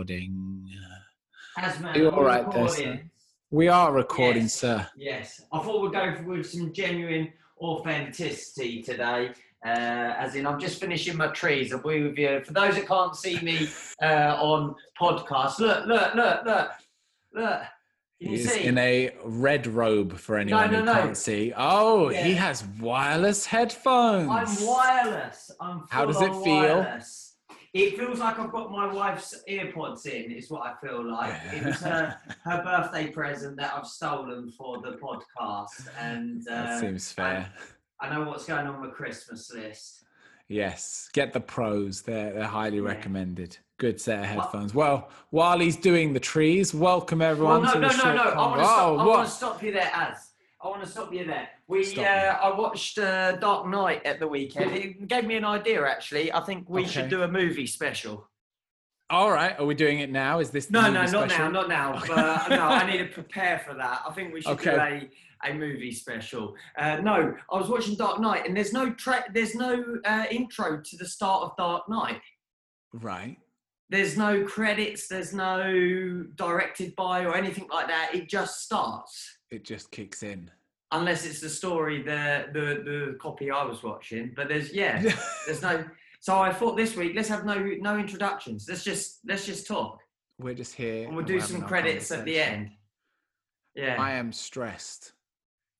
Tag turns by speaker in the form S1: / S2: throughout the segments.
S1: recording.
S2: Asman,
S1: Are you
S2: are we
S1: all right there, sir? We are recording,
S2: Yes.
S1: sir.
S2: Yes. I thought we'd go with some genuine authenticity today. Uh, as in, I'm just finishing my trees. I'll be with you. For those that can't see me uh, on podcast, look, look, look, look, look. Can
S1: He's in a red robe for anyone
S2: no,
S1: who
S2: no.
S1: can't see. Oh, he has wireless headphones.
S2: I'm wireless. I'm
S1: How does it feel?
S2: Wireless. It feels like I've got my wife's AirPods in. Is what I feel like. It was her, her birthday present that I've stolen for the podcast, and uh,
S1: that seems fair.
S2: I know what's going on with Christmas list.
S1: Yes, get the pros. They're they're highly
S2: Yeah.
S1: recommended. Good set of headphones. Well, while he's doing the trees, welcome everyone
S2: Well, no,
S1: to
S2: no,
S1: the
S2: no, no. I want to
S1: Oh,
S2: stop. I to stop you there, Az. I want to stop you there. We uh, I watched uh, Dark Knight at the weekend. It gave me an idea. Actually, I think we should do a movie special.
S1: All right, are we doing it now? Is this the
S2: No, no, not
S1: special?
S2: now, not now. But no, I need to prepare for that. I think we should
S1: Okay.
S2: do a, a movie special. Uh, no, I was watching Dark Knight, and there's no tra- there's no uh, intro to the start of Dark Knight.
S1: Right.
S2: There's no credits. There's no directed by or anything like that. It just starts.
S1: It just kicks in.
S2: Unless it's the story, the the the copy I was watching. But there's yeah, there's no. So I thought this week let's have no no introductions. Let's just let's just talk,
S1: We're just here.
S2: and we'll do some credits at the end. Yeah.
S1: I am stressed.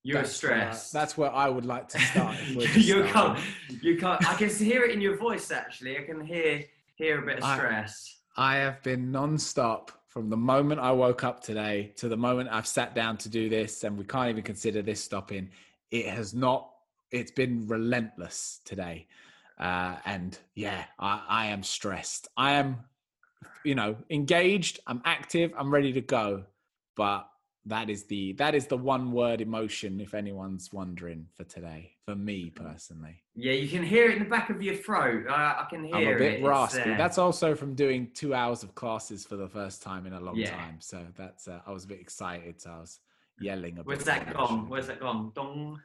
S2: You're
S1: That's where-
S2: stressed.
S1: that's where I would like to start. if we're just
S2: you can't. You can't. I can hear it in your voice. Actually, I can hear hear a bit of
S1: I-
S2: stress.
S1: I have been non-stop from the moment I woke up today to the moment I've sat down to do this, and we can't even consider this stopping. It has not. It's been relentless today, uh, and yeah, I, I am stressed. I am, you know, engaged. I'm active. I'm ready to go, but that is the that is the one word emotion. If anyone's wondering for today, for me personally.
S2: Yeah, you can hear it in the back of your throat. Uh, I can hear
S1: I'm a bit
S2: It's
S1: raspy.
S2: there.
S1: That's also from doing two hours of classes for the first time in a long
S2: Yeah.
S1: time. So that's uh, I was a bit excited. So I was yelling a bit.
S2: Where's that gone? Where's that gone? Dong.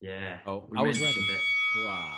S2: Yeah.
S1: Oh, I was ready.
S2: it.
S1: Wow.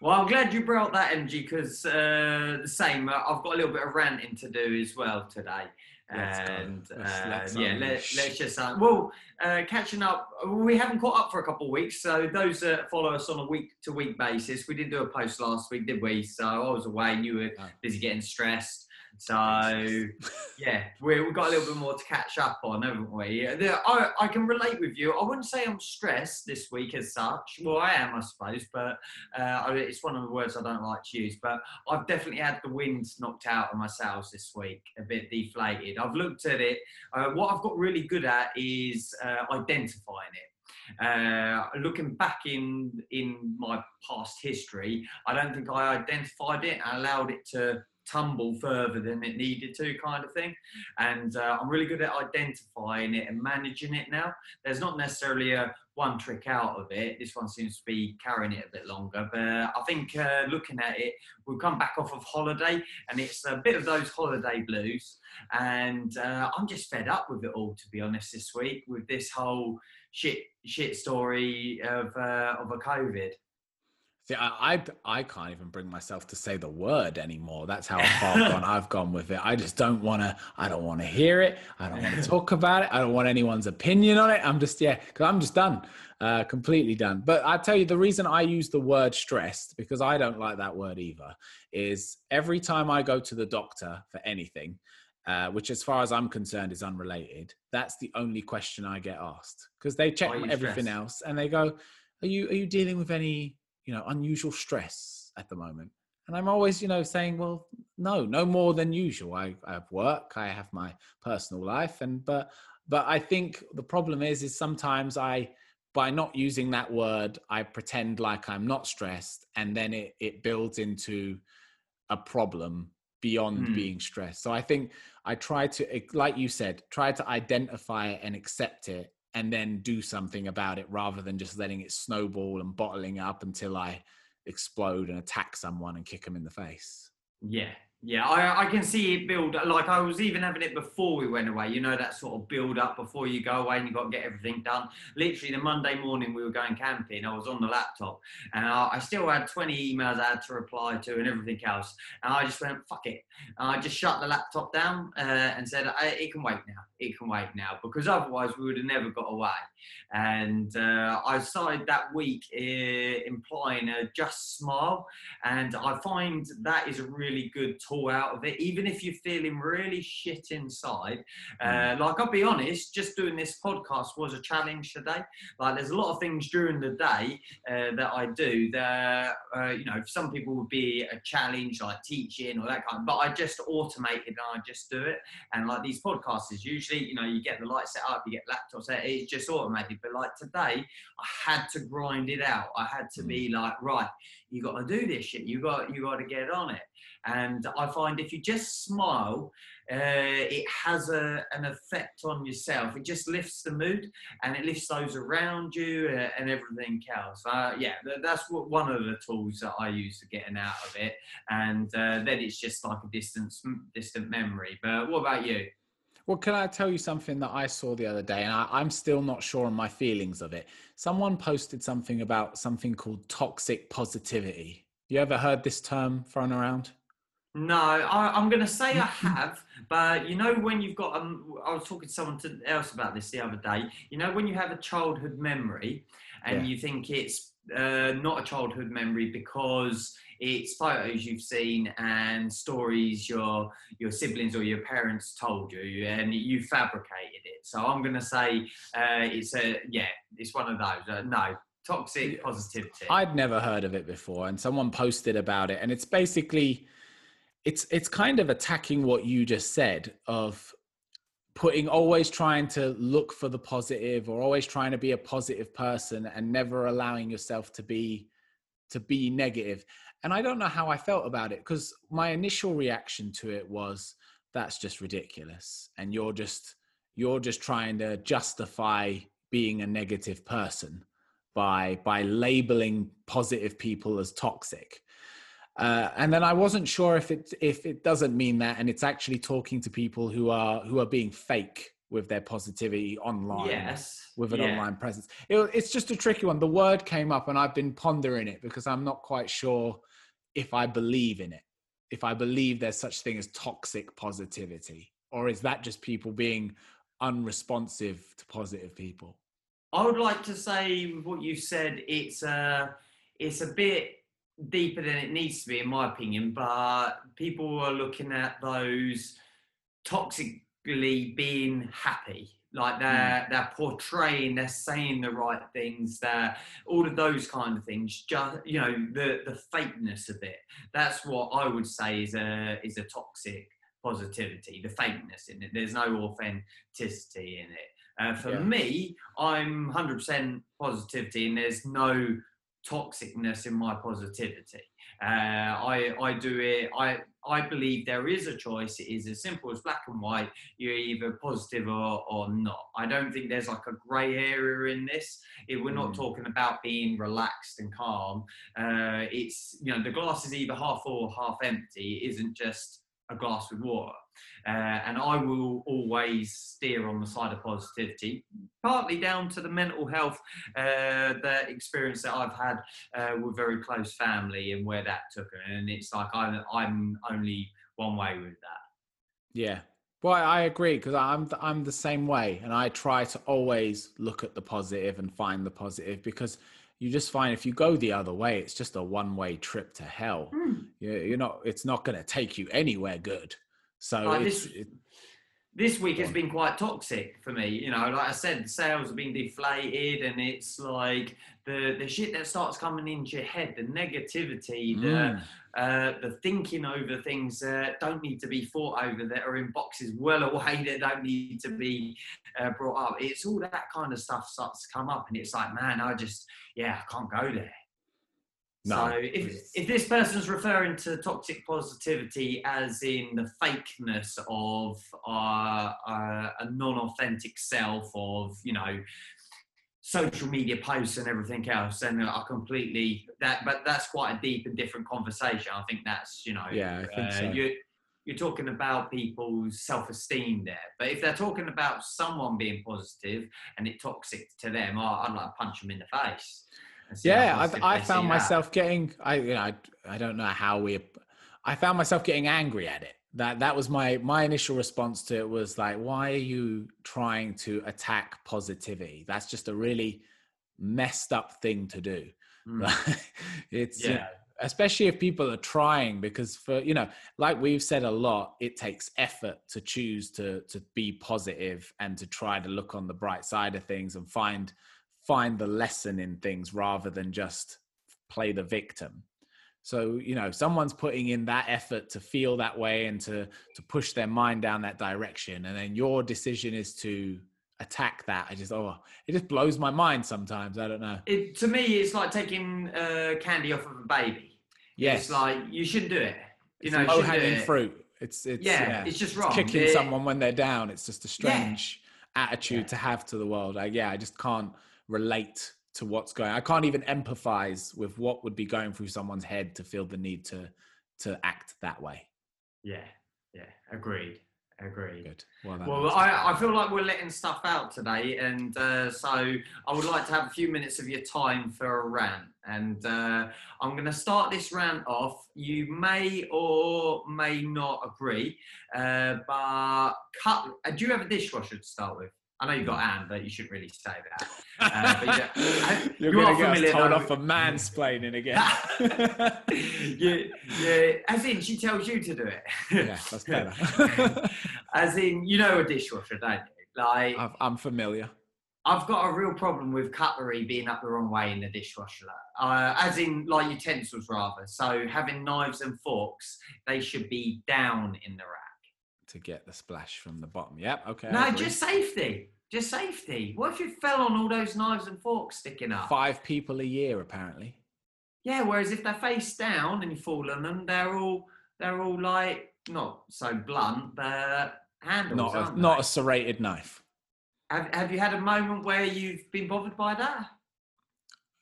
S2: Well, I'm glad you brought that energy because uh, the same. Uh, I've got a little bit of ranting to do as well today.
S1: Let's
S2: and
S1: Let's-
S2: uh,
S1: let's
S2: yeah, let, let's just uh, well, uh, catching up. We haven't caught up for a couple of weeks, so those that follow us on a week to week basis, we didn't do a post last week, did we? So I was away, and you were busy getting stressed. So yeah, we we've got a little bit more to catch up on, haven't we? I, I can relate with you. I wouldn't say I'm stressed this week as such. Well, I am, I suppose, but uh, it's one of the words I don't like to use. But I've definitely had the wind knocked out of my sails this week, a bit deflated. I've looked at it. Uh, what I've got really good at is uh, identifying it. Uh, looking back in in my past history, I don't think I identified it and allowed it to tumble further than it needed to, kind of thing. And uh, I'm really good at identifying it and managing it now. There's not necessarily a one trick out of it. This one seems to be carrying it a bit longer, but I think uh, looking at it, we've come back off of holiday, and it's a bit of those holiday blues. And uh, I'm just fed up with it all, to be honest, this week with this whole shit shit story of uh, of a COVID.
S1: See, I, I I can't even bring myself to say the word anymore. That's how far gone I've gone with it. I just don't want to. I don't want to hear it. I don't want to talk about it. I don't want anyone's opinion on it. I'm just yeah, because I'm just done, uh, completely done. But I tell you, the reason I use the word stressed because I don't like that word either. Is every time I go to the doctor for anything, uh, which as far as I'm concerned is unrelated, that's the only question I get asked because they check everything
S2: stressed?
S1: else and they go, "Are you are you dealing with any?" You know unusual stress at the moment. And i'm always you know saying well no no more than usual. I, I have work i have my personal life and but but i think the problem is is sometimes i by not using that word i pretend like i'm not stressed and then it it builds into a problem beyond
S2: Hmm.
S1: being stressed. So i think i try to like you said try to identify it and accept it and then do something about it rather than just letting it snowball and bottling up until I explode and attack someone and kick them in the face.
S2: Yeah, Yeah, I, I can see it build. Like I was even having it before we went away. You know that sort of build up before you go away and you got to get everything done. Literally the Monday morning we were going camping. I was on the laptop and I, I still had 20 emails I had to reply to and everything else. And I just went fuck it. And I just shut the laptop down uh, and said it can wait now. It can wait now because otherwise we would have never got away. And uh, I started that week uh, implying a just smile, and I find that is a really good pull out of it, even if you're feeling really shit inside. Uh, mm. like I'll be honest, just doing this podcast was a challenge today. Like there's a lot of things during the day uh, that I do that uh, you know some people would be a challenge like teaching or that kind. Of, but I just automate it and I just do it. And like these podcasts is usually you know you get the light set up, you get laptop set, it's just automated. But like today, I had to grind it out. I had to be mm. like right, you got to do this shit. You got you got to get on it. And I find if you just smile, uh, it has a, an effect on yourself. It just lifts the mood and it lifts those around you uh, and everything else. Uh, yeah, that's what, one of the tools that I use for getting out of it. And uh, then it's just like a distance, distant memory. But what about you?
S1: Well, can I tell you something that I saw the other day, and I, am still not sure on my feelings of it. Someone posted something about something called toxic positivity. You ever heard this term thrown around?
S2: No, I, am going to say I have, but you know when you've got. Um, I was talking to someone else about this the other day. You know when you have a childhood memory, and yeah. you think it's uh, not a childhood memory because it's photos you've seen and stories your your siblings or your parents told you, and you fabricated it. So I'm going to say uh, it's a yeah, it's one of those. Uh, no, toxic positivity.
S1: I'd never heard of it before, and someone posted about it, and it's basically it's it's kind of attacking what you just said of putting always trying to look for the positive or always trying to be a positive person and never allowing yourself to be to be negative. And i don't know how i felt about it because my initial reaction to it was that's just ridiculous. And you're just you're just trying to justify being a negative person by by labeling positive people as toxic uh, and then I wasn't sure if it if it doesn't mean that, and it's actually talking to people who are who are being fake with their positivity online,
S2: yes,
S1: with an yeah. online presence. It, it's just a tricky one. The word came up, and I've been pondering it because I'm not quite sure if I believe in it. If I believe there's such thing as toxic positivity, or is that just people being unresponsive to positive people?
S2: I would like to say with what you said, it's a it's a bit deeper than it needs to be, in my opinion. But people are looking at those toxically being happy. Like they're mm. they're portraying, they're saying the right things, they're all of those kind of things. Just you know, the the fakeness of it. That's what I would say is a is a toxic positivity, the fakeness in it. There's no authenticity in it. Uh, for yeah. me, I'm 100% positivity, and there's no toxicness in my positivity. Uh, I I do it. I I believe there is a choice. It is as simple as black and white. You're either positive or, or not. I don't think there's like a grey area in this. If we're not mm. talking about being relaxed and calm, uh, it's you know the glass is either half full or half empty. It isn't just a glass with water. Uh, and I will always steer on the side of positivity, partly down to the mental health, uh, the experience that I've had uh, with very close family and where that took it. And it's like I'm, I'm only one way with that.
S1: Yeah. Well, I agree because I'm I'm the same way, and I try to always look at the positive and find the positive because you just find if you go the other way, it's just a one way trip to hell. Mm. You're not. It's not going to take you anywhere good. So
S2: this,
S1: it,
S2: this week has been quite toxic for me. You know, like I said, sails have been deflated, and it's like the the shit that starts coming into your head, the negativity, mm. the uh, the thinking over things that don't need to be thought over, that are in boxes well away, that don't need to be uh, brought up. It's all that kind of stuff starts to come up, and it's like, man, I just, yeah, I can't go there. No. So if, if this person's referring to toxic positivity as in the fakeness of uh, uh, a non-authentic self of, you know, social media posts and everything else, then I completely that. But that's quite a deep and different conversation. I think that's you know,
S1: yeah, I think uh, so.
S2: You, you're talking about people's self-esteem there. But if they're talking about someone being positive and it toxic to them, I, I'd like to punch them in the face.
S1: Yeah,
S2: positive
S1: I, I found
S2: see that.
S1: myself getting. I, you know, I I don't know how we. I found myself getting angry at it. That that was my my initial response to it was like, why are you trying to attack positivity? That's just a really messed up thing to do.
S2: Mm.
S1: it's you know, especially if people are trying because for you know like we've said a lot it takes effort to choose to to be positive and to try to look on the bright side of things and find find the lesson in things rather than just play the victim so you know someone's putting in that effort to feel that way and to to push their mind down that direction and then your decision is to attack that i just oh it just blows my mind sometimes i don't know
S2: It, to me, it's like taking uh, candy off of a baby.
S1: yes
S2: It's like you shouldn't do it. You
S1: it's
S2: know,
S1: low hanging
S2: it.
S1: fruit. It's it's
S2: Yeah, it's just wrong.
S1: kicking
S2: It-
S1: someone when they're down. It's just a strange attitude
S2: Yeah.
S1: to have to the world. I, yeah, I just can't relate to what's going. I can't even empathize with what would be going through someone's head to feel the need to to act that way.
S2: Yeah, yeah, agreed, agreed.
S1: Good. Well,
S2: Well. I, I feel like we're letting stuff out today, and uh, so I would like to have a few minutes of your time for a rant. And uh, I'm going to start this rant off. You may or may not agree, uh, but cut. Uh, do you have a dishwasher to start with? I know you've got Anne, but you shouldn't really say that. Uh, but yeah,
S1: You're
S2: you
S1: going to get told
S2: though.
S1: off for mansplaining again.
S2: yeah, yeah, as in she tells you to do it.
S1: yeah, that's better.
S2: as in, you know a dishwasher, don't you? Like,
S1: I've- I'm familiar.
S2: I've got a real problem with cutlery being up the wrong way in the dishwasher. Uh, as in, like utensils, rather. So having knives and forks, they should be down in the rack.
S1: To get the splash from the bottom. Yep. Okay.
S2: No, just safety. Just safety. What if you fell on all those knives and forks sticking up?
S1: five people a year apparently.
S2: Yeah. Whereas if they're face down and you fall on them, they're all they're all like not so blunt, but handles.
S1: Not a, not a serrated knife.
S2: Have, have you had a moment where you've been bothered by that?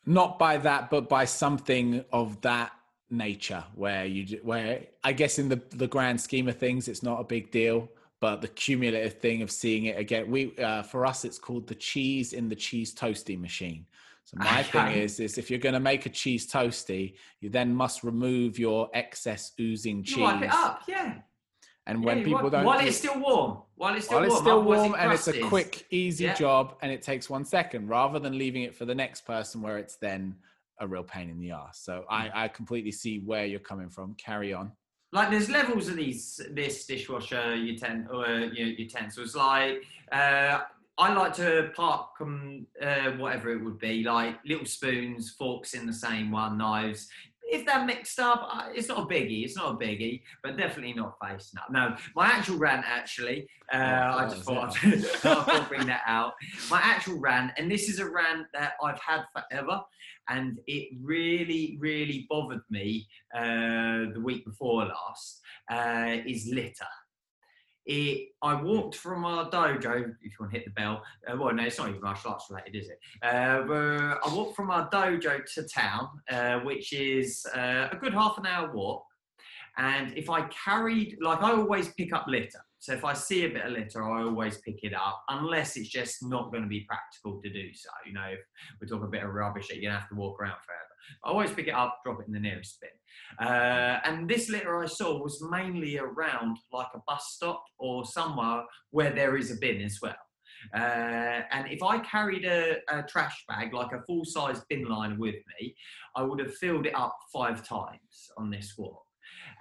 S1: not by that but by something of that nature where you where i guess in the the grand scheme of things it's not a big deal but the cumulative thing of seeing it again we uh, for us it's called the cheese in the cheese toasty machine so my thing is is if you're going to make a cheese toasty you then must remove your excess oozing cheese
S2: You wipe it up, yeah.
S1: and when
S2: you
S1: people don't
S2: while
S1: do-
S2: it's still warm, while it's still
S1: while
S2: warm,
S1: it's still warm
S2: it
S1: and it's a quick easy
S2: Yeah.
S1: job and it takes one second rather than leaving it for the next person where it's then a real pain in the ass so i i completely see where you're coming from carry on
S2: Like there's levels of these this dishwasher uten- or, uh, u- utensils. Like uh, I like to park um, uh, whatever it would be, like little spoons, forks in the same one, knives. If they're mixed up, it's not a biggie. It's not a biggie, but definitely not face up. No, my actual rant actually. Uh,
S1: Oh,
S2: I just thought. I'd, I'd bring that out. My actual rant, and this is a rant that I've had forever, and it really, really bothered me uh, the week before last. Uh, is litter. It, I walked from our dojo. If you want to hit the bell, uh, well, no, it's not even martial arts related, is it? Uh, I walked from our dojo to town, uh, which is uh, a good half an hour walk. And if I carried, like, I always pick up litter. So if I see a bit of litter, I always pick it up, unless it's just not going to be practical to do so. You know, if we're talking a bit of rubbish that you're going to have to walk around forever. I always pick it up, drop it in the nearest bin. Uh, and this litter I saw was mainly around like a bus stop or somewhere where there is a bin as well. Uh, and if I carried a, a trash bag, like a full size bin liner with me, I would have filled it up five times on this walk.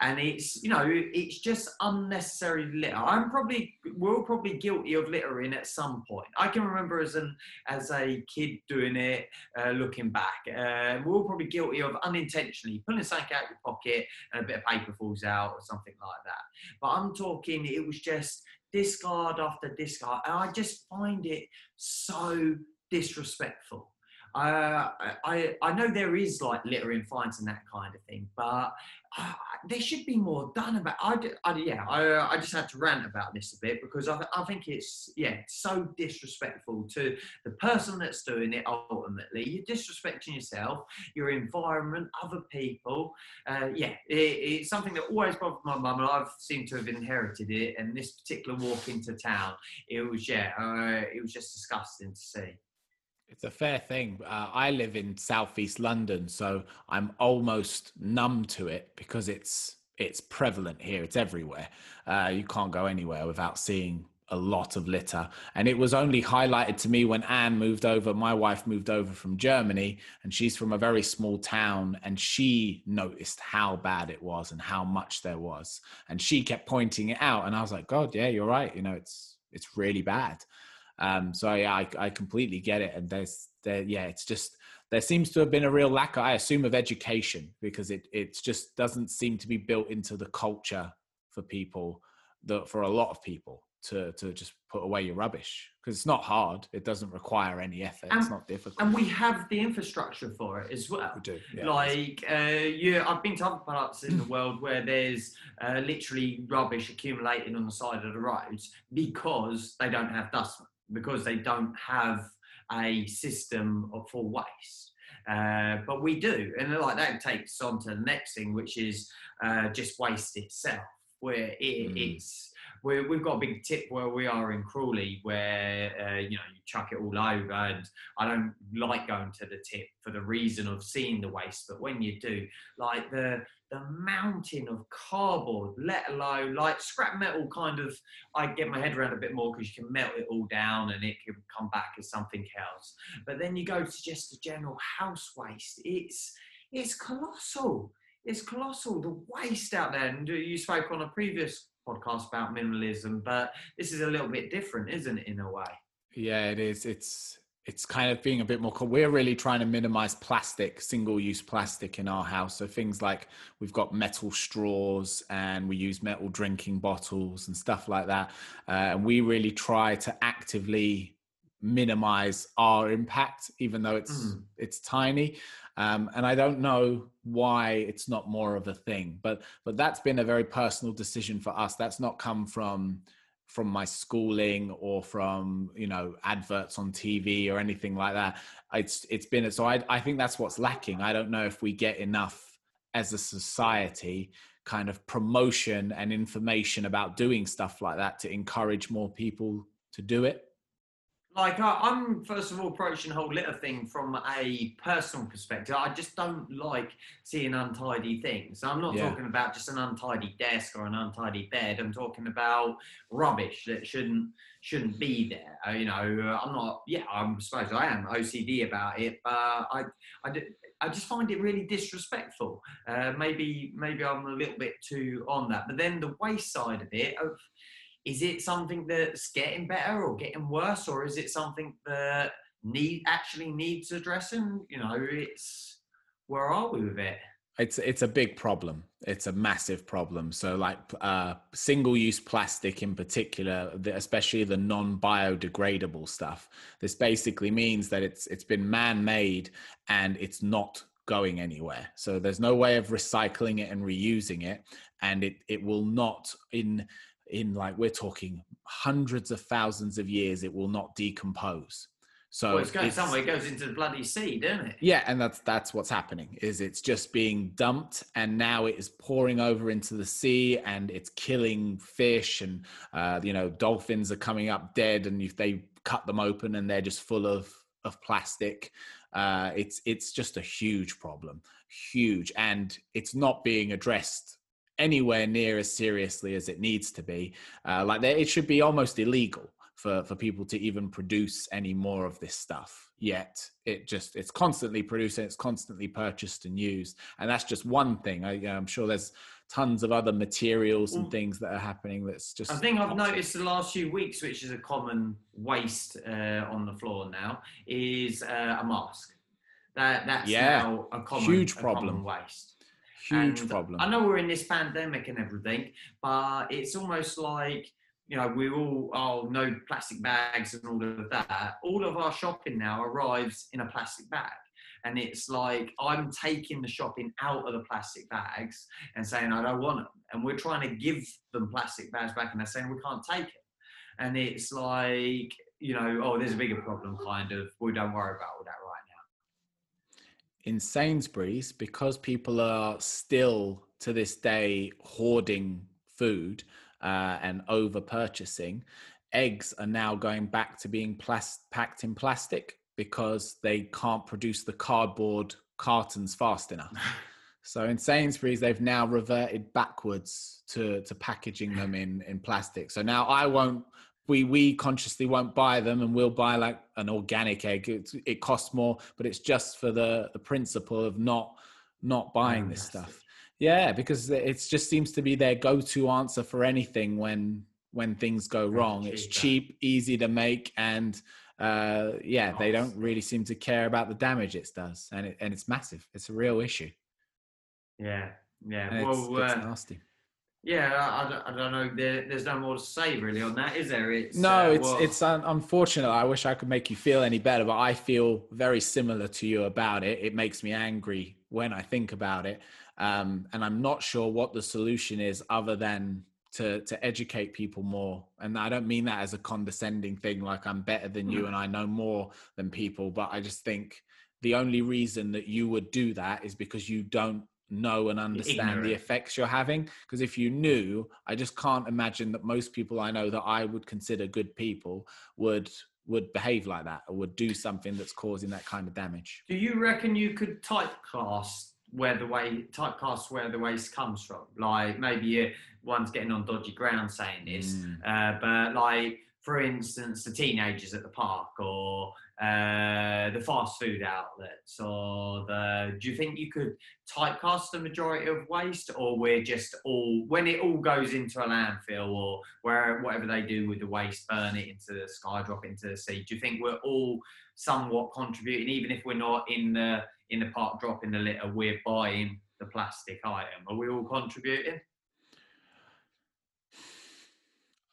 S2: And it's, you know, it's just unnecessary litter. I'm probably, we're all probably guilty of littering at some point. I can remember as an as a kid doing it, uh, looking back. Uh, we're all probably guilty of unintentionally pulling something out your pocket and a bit of paper falls out or something like that. But I'm talking, it was just discard after discard. And I just find it so disrespectful. I I know there is like littering fines and that kind of thing, but uh, there should be more done about. I, I yeah, I, I just had to rant about this a bit because I, I think it's yeah so disrespectful to the person that's doing it. Ultimately, you're disrespecting yourself, your environment, other people. Uh, yeah, it, it's something that always bothered my mum, and I've seemed to have inherited it. And this particular walk into town, it was yeah, uh, it was just disgusting to see.
S1: It's a fair thing. Uh, I live in southeast London, so I'm almost numb to it because it's it's prevalent here. It's everywhere. Uh, you can't go anywhere without seeing a lot of litter. And it was only highlighted to me when Anne moved over. My wife moved over from Germany, and she's from a very small town, and she noticed how bad it was and how much there was, and she kept pointing it out. And I was like, God, yeah, you're right. You know, it's it's really bad. Um, so yeah, I, I completely get it. And there's there, yeah, it's just there seems to have been a real lack, I assume, of education because it it just doesn't seem to be built into the culture for people that for a lot of people to to just put away your rubbish because it's not hard. It doesn't require any effort.
S2: And,
S1: it's not difficult.
S2: And we have the infrastructure for it as well.
S1: We do. Yeah.
S2: Like, uh, you, I've been to other parts in the world where there's uh, literally rubbish accumulating on the side of the roads because they don't have dustmen because they don't have a system for waste. Uh, but we do, and like that takes on to the next thing, which is uh, just waste itself, where it, mm. it's we have got a big tip where we are in Crawley, where uh, you know you chuck it all over, and I don't like going to the tip for the reason of seeing the waste. But when you do, like the the mountain of cardboard, let alone like scrap metal, kind of, I get my head around a bit more because you can melt it all down and it can come back as something else. But then you go to just the general house waste. It's it's colossal. It's colossal. The waste out there. And uh, you spoke on a previous podcast about minimalism, but this is a little bit different, isn't it, in a way?
S1: Yeah, it is. It's it's kind of being a bit more we're really trying to minimize plastic single use plastic in our house. So things like we've got metal straws and we use metal drinking bottles and stuff like that. Uh, and we really try to actively minimize our impact even though it's mm. it's tiny. Um, and i don't know why it's not more of a thing but but that's been a very personal decision for us. That's not come from from my schooling or from you know adverts on TV or anything like that. It's it's been so I I think that's what's lacking. I don't know if we get enough as a society kind of promotion and information about doing stuff like that to encourage more people to do it
S2: like I'm first of all approaching the whole litter thing from a personal perspective. I just don't like seeing untidy things. I'm not yeah. talking about just an untidy desk or an untidy bed. I'm talking about rubbish that shouldn't shouldn't be there. Uh, you know, I'm not. Yeah, I'm suppose I am OCD about it, but I I, I just find it really disrespectful. Uh, maybe maybe I'm a little bit too on that. But then the waste side of it of is it something that's getting better or getting worse, or is it something that need actually needs addressing? You know, it's where are we with it?
S1: It's it's a big problem. It's a massive problem. So, like uh, single-use plastic in particular, especially the non-biodegradable stuff. This basically means that it's it's been man-made and it's not going anywhere. So there's no way of recycling it and reusing it, and it it will not in in like we're talking hundreds of thousands of years it will not decompose. So
S2: well, it's going it's, somewhere it goes into the bloody sea doesn't it?
S1: Yeah and that's that's what's happening is it's just being dumped and now it is pouring over into the sea and it's killing fish and uh, you know dolphins are coming up dead and if they cut them open and they're just full of of plastic uh, it's it's just a huge problem huge and it's not being addressed anywhere near as seriously as it needs to be. Uh, like it should be almost illegal for for people to even produce any more of this stuff. Yet it just it's constantly produced and it's constantly purchased and used, and that's just one thing. I, am sure there's tons of other materials and things that are happening. That's just.
S2: I think I've noticed the last few weeks, which is a common waste uh, on the floor now, is uh, a mask. That that's yeah, now a common
S1: huge problem.
S2: Common waste.
S1: Huge and problem.
S2: I know we're in this pandemic and everything, but it's almost like you know, we all, oh, no plastic bags and all of that. All of our shopping now arrives in a plastic bag. And it's like I'm taking the shopping out of the plastic bags and saying, I don't want them. And we're trying to give them plastic bags back and they're saying, we can't take it. And it's like, you know, oh, there's a bigger problem, kind of. We don't worry about all that.
S1: In Sainsbury's, because people are still to this day hoarding food uh, and over purchasing, eggs are now going back to being plas- packed in plastic because they can't produce the cardboard cartons fast enough. So in Sainsbury's, they've now reverted backwards to, to packaging them in, in plastic. So now I won't, we, we consciously won't buy them and we'll buy like an organic egg. It, it costs more, but it's just for the, the principle of not, not buying this stuff. Yeah, because it just seems to be their go-to answer for anything when when things go wrong. It's cheap, easy to make, and uh, yeah, they don't really seem to care about the damage it does, and it, and it's massive. It's a real issue.
S2: Yeah, yeah.
S1: And
S2: well,
S1: it's, it's
S2: uh,
S1: nasty.
S2: Yeah, I, I don't- know. There, there's no more to say really on that, is there? It's
S1: No,
S2: uh,
S1: it's
S2: well,
S1: it's un- unfortunate. I wish I could make you feel any better, but I feel very similar to you about it. It makes me angry when I think about it, um, and I'm not sure what the solution is other than to to educate people more. And I don't mean that as a condescending thing, like I'm better than you and I know more than people. But I just think the only reason that you would do that is because you don't know and understand the effects you're having because if you knew i just can't imagine that most people i know that i would consider good people would would behave like that or would do something that's causing that kind of damage
S2: Do you reckon you could typecast where the way typecast where the waste comes from? Like maybe one's getting on dodgy ground saying this,
S1: Mm.
S2: uh, but like for instance, the teenagers at the park or uh, the fast food outlets, or the. Do you think you could typecast the majority of waste, or we're just all when it all goes into a landfill or where whatever they do with the waste, burn it into the sky, drop into the sea? Do you think we're all somewhat contributing, even if we're not in the in the park dropping the litter, we're buying the plastic item. Are we all contributing?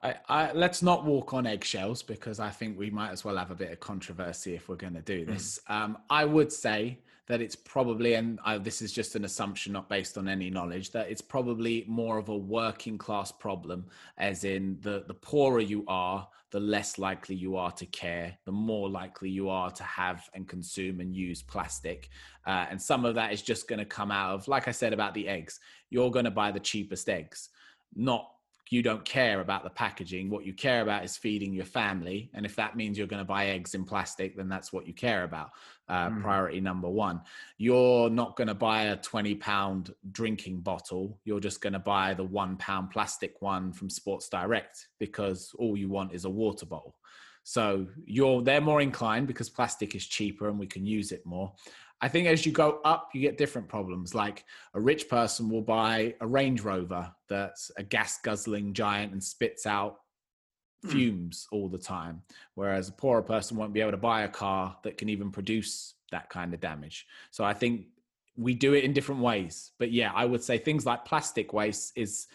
S1: I, I let's not walk on eggshells because I think we might as well have a bit of controversy if we're going to do this. Um, I would say that it's probably, and I, this is just an assumption, not based on any knowledge, that it's probably more of a working class problem, as in the the poorer you are, the less likely you are to care, the more likely you are to have and consume and use plastic, uh, and some of that is just going to come out of, like I said about the eggs, you're going to buy the cheapest eggs, not you don't care about the packaging. What you care about is feeding your family. And if that means you're going to buy eggs in plastic, then that's what you care about. Uh,
S2: Mm.
S1: Priority number one. You're not going to buy a 20 pound drinking bottle. You're just going to buy the one pound plastic one from Sports Direct because all you want is a water bottle. So you're they're more inclined because plastic is cheaper and we can use it more. I think as you go up, you get different problems. Like a rich person will buy a Range Rover that's a gas guzzling giant and spits out
S2: Hmm.
S1: fumes all the time, whereas a poorer person won't be able to buy a car that can even produce that kind of damage. So I think we do it in different ways. But yeah, I would say things like plastic waste is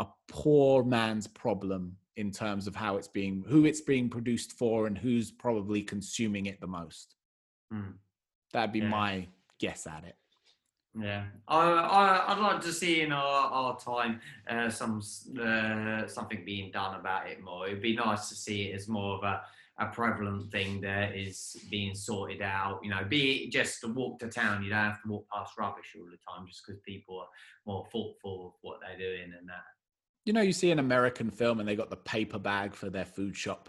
S1: a poor man's problem in terms of how it's being, who it's being produced for, and who's probably consuming it the most.
S2: Mm.
S1: That'd be
S2: Yeah.
S1: my guess at it.
S2: Yeah, I, I I'd like to see in our, our time uh, some uh, something being done about it more. It'd be nice to see it as more of a, a prevalent thing that is being sorted out. You know, be it just to walk to town, you don't have to walk past rubbish all the time, just because people are more thoughtful of what they're doing and that.
S1: You know, you see an American film and they got the paper bag for their food shop.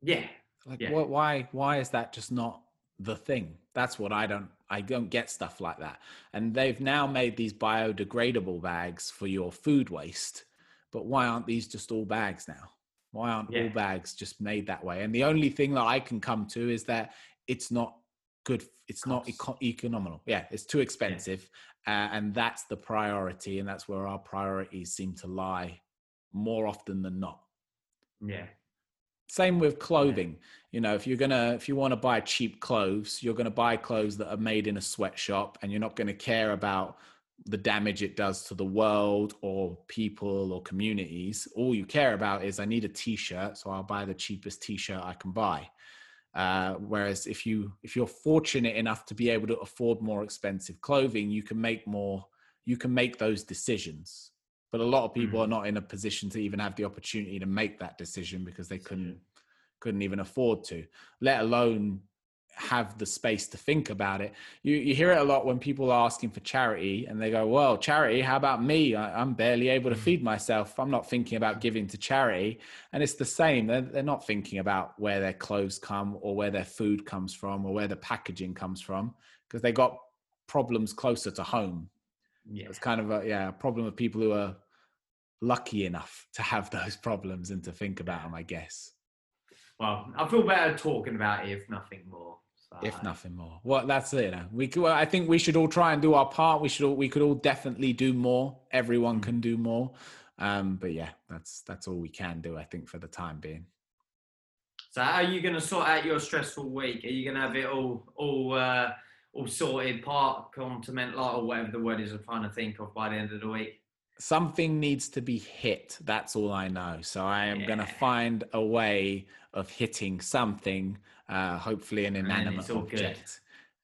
S2: Yeah,
S1: Like,
S2: Yeah.
S1: Why? Why is that just not the thing? That's what I don't. I don't get stuff like that. And they've now made these biodegradable bags for your food waste. But why aren't these just all bags now? Why aren't all bags just made that way? And the only thing that I can come to is that it's not good. It's not eco- economical. Yeah, it's too expensive, uh, and that's the priority, and that's where our priorities seem to lie more often than not
S2: yeah,
S1: same with clothing you know if you're gonna if you want to buy cheap clothes you're gonna buy clothes that are made in a sweatshop and you're not gonna care about the damage it does to the world or people or communities. All you care about is I need a t-shirt, so I'll buy the cheapest t-shirt I can buy. Uh, whereas if you if you're fortunate enough to be able to afford more expensive clothing, you can make more. You can make those decisions. But a lot of people mm. are not in a position to even have the opportunity to make that decision because they couldn't couldn't even afford to. Let alone have the space to think about it. You, you hear it a lot when people are asking for charity and they go, Well, charity, how about me? I, am barely able to mm. feed myself. I'm not thinking about giving to charity. And it's the same. They're, they're not thinking about where their clothes come or where their food comes from or where the packaging comes from because they got problems closer to home. Yeah. It's kind of a yeah, a problem of people who are lucky enough to have those problems and to think about them, I guess.
S2: Well, I feel better talking about it, if nothing more
S1: if nothing more. Well, that's it. You know, we well, I think we should all try and do our part. We should all, we could all definitely do more. Everyone mm. can do more. Um, but yeah, that's that's all we can do. I think for the time being.
S2: So, how are you going to sort out your stressful week? Are you going to have it all all uh, all sorted, part like or whatever the word is I'm trying to think of by the end of the week?
S1: Something needs to be hit. That's all I know. So I am yeah. going to find a way of hitting something uh, hopefully an inanimate object.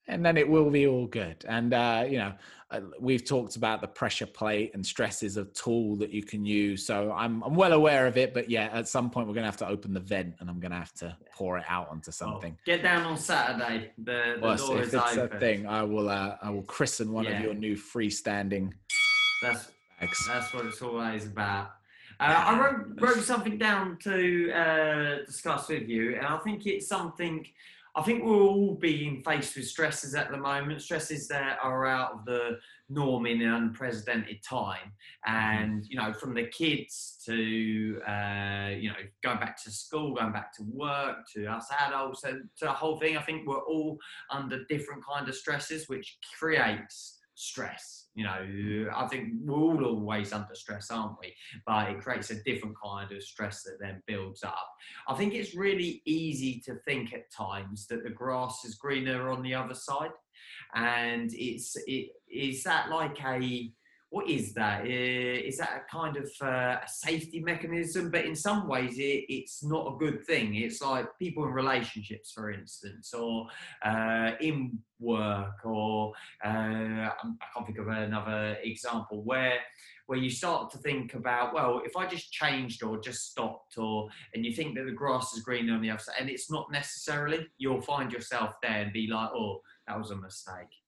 S1: And then it will be all good. And, uh, you know, uh, we've talked about the pressure plate and stress is a tool that you can use. So I'm, I'm well aware of it. But yeah, at some point we're going to have to open the vent and I'm going to have to pour it out onto something.
S2: Oh, get down on Saturday. The, the well, door if is it's open.
S1: a thing, I will, uh, I will christen one yeah. of your new freestanding.
S2: That's, bags. that's what it's always about. Uh, I wrote, wrote something down to uh, discuss with you, and I think it's something. I think we're all being faced with stresses at the moment, stresses that are out of the norm in an unprecedented time. And, you know, from the kids to, uh, you know, going back to school, going back to work, to us adults, and to the whole thing, I think we're all under different kind of stresses, which creates stress. You know, I think we're all always under stress, aren't we? But it creates a different kind of stress that then builds up. I think it's really easy to think at times that the grass is greener on the other side. And it's it is that like a what is that? Is that a kind of uh, a safety mechanism? But in some ways, it, it's not a good thing. It's like people in relationships, for instance, or uh, in work, or uh, I can't think of another example where where you start to think about, well, if I just changed or just stopped, or and you think that the grass is greener on the other side, and it's not necessarily, you'll find yourself there and be like, oh, that was a mistake.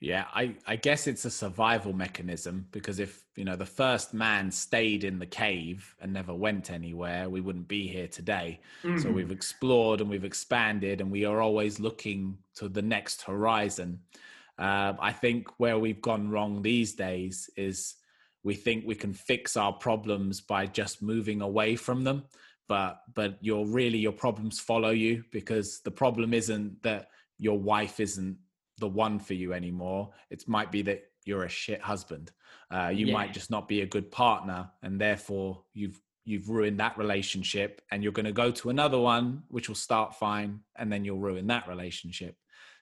S1: Yeah, I, I guess it's a survival mechanism because if you know the first man stayed in the cave and never went anywhere, we wouldn't be here today. Mm-hmm. So we've explored and we've expanded, and we are always looking to the next horizon. Uh, I think where we've gone wrong these days is we think we can fix our problems by just moving away from them, but but you're really your problems follow you because the problem isn't that your wife isn't the one for you anymore. It might be that you're a shit husband. Uh, you yeah. might just not be a good partner, and therefore you've you've ruined that relationship. And you're going to go to another one, which will start fine, and then you'll ruin that relationship.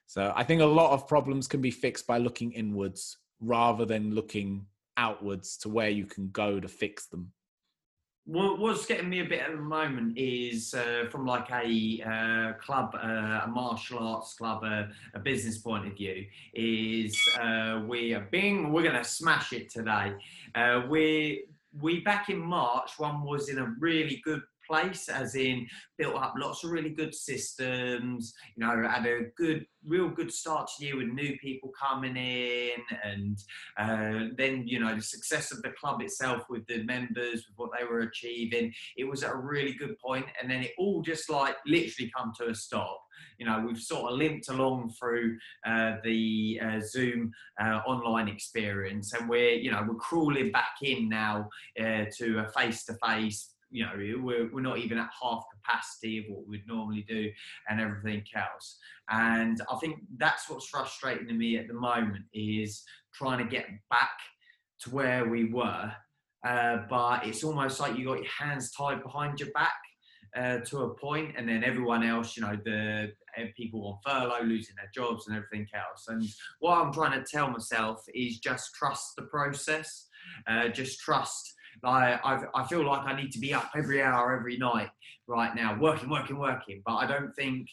S1: So I think a lot of problems can be fixed by looking inwards rather than looking outwards to where you can go to fix them
S2: what's getting me a bit at the moment is uh, from like a uh, club, uh, a martial arts club, uh, a business point of view, is uh, we are being, we're going to smash it today. Uh, we we back in March, one was in a really good place, as in built up lots of really good systems, you know, had a good, real good start to year with new people coming in, and uh, then, you know, the success of the club itself with the members, with what they were achieving, it was at a really good point, and then it all just like literally come to a stop. You know we've sort of limped along through uh, the uh, zoom uh, online experience and we're you know we're crawling back in now uh, to a face-to-face you know we're, we're not even at half capacity of what we'd normally do and everything else and i think that's what's frustrating to me at the moment is trying to get back to where we were uh, but it's almost like you got your hands tied behind your back uh, to a point, and then everyone else, you know, the uh, people on furlough losing their jobs and everything else. And what I'm trying to tell myself is just trust the process. Uh, just trust. Like I, I feel like I need to be up every hour, every night right now, working, working, working. But I don't think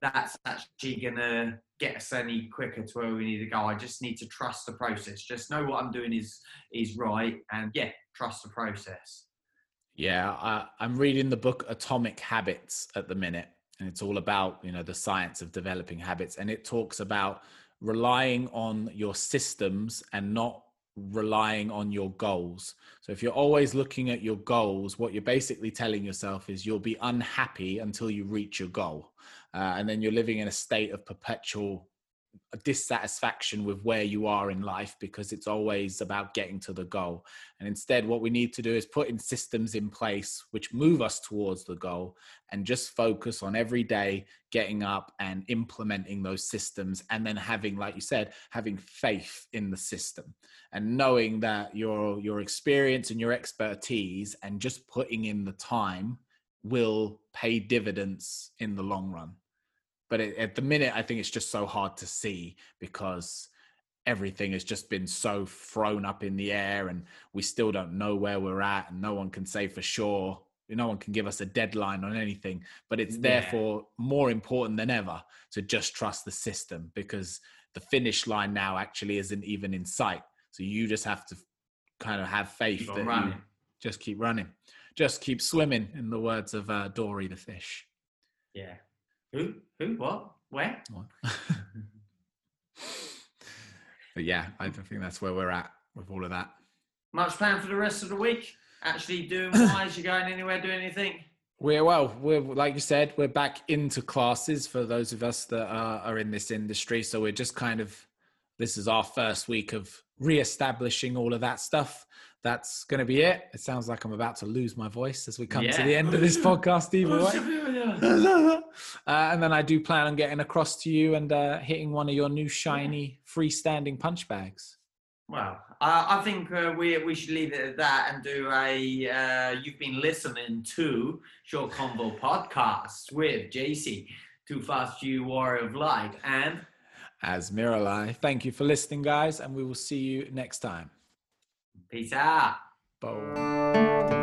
S2: that's actually gonna get us any quicker to where we need to go. I just need to trust the process. Just know what I'm doing is is right, and yeah, trust the process.
S1: Yeah, I, I'm reading the book Atomic Habits at the minute, and it's all about you know the science of developing habits, and it talks about relying on your systems and not relying on your goals. So if you're always looking at your goals, what you're basically telling yourself is you'll be unhappy until you reach your goal. Uh, and then you're living in a state of perpetual dissatisfaction with where you are in life because it's always about getting to the goal. And instead, what we need to do is put in systems in place which move us towards the goal and just focus on every day getting up and implementing those systems. And then having, like you said, having faith in the system and knowing that your, your experience and your expertise and just putting in the time will pay dividends in the long run but it, at the minute i think it's just so hard to see because everything has just been so thrown up in the air and we still don't know where we're at and no one can say for sure no one can give us a deadline on anything but it's yeah. therefore more important than ever to just trust the system because the finish line now actually isn't even in sight so you just have to kind of have faith that running. you just keep running just keep swimming in the words of uh, dory the fish
S2: yeah who? Who? What? Where? What?
S1: but yeah, I think that's where we're at with all of that.
S2: Much plan for the rest of the week? Actually doing wise? you going anywhere doing anything?
S1: We're well, we're like you said, we're back into classes for those of us that are, are in this industry. So we're just kind of this is our first week of re-establishing all of that stuff that's going to be it. It sounds like I'm about to lose my voice as we come yeah. to the end of this podcast, either way. uh, and then I do plan on getting across to you and uh, hitting one of your new shiny freestanding punch bags.
S2: Well, I think uh, we we should leave it at that and do a. Uh, you've been listening to Short Convo podcast with JC, Too Fast You Warrior of Light, and
S1: Azmiralai. Thank you for listening, guys, and we will see you next time.
S2: Peace out.
S1: Boom.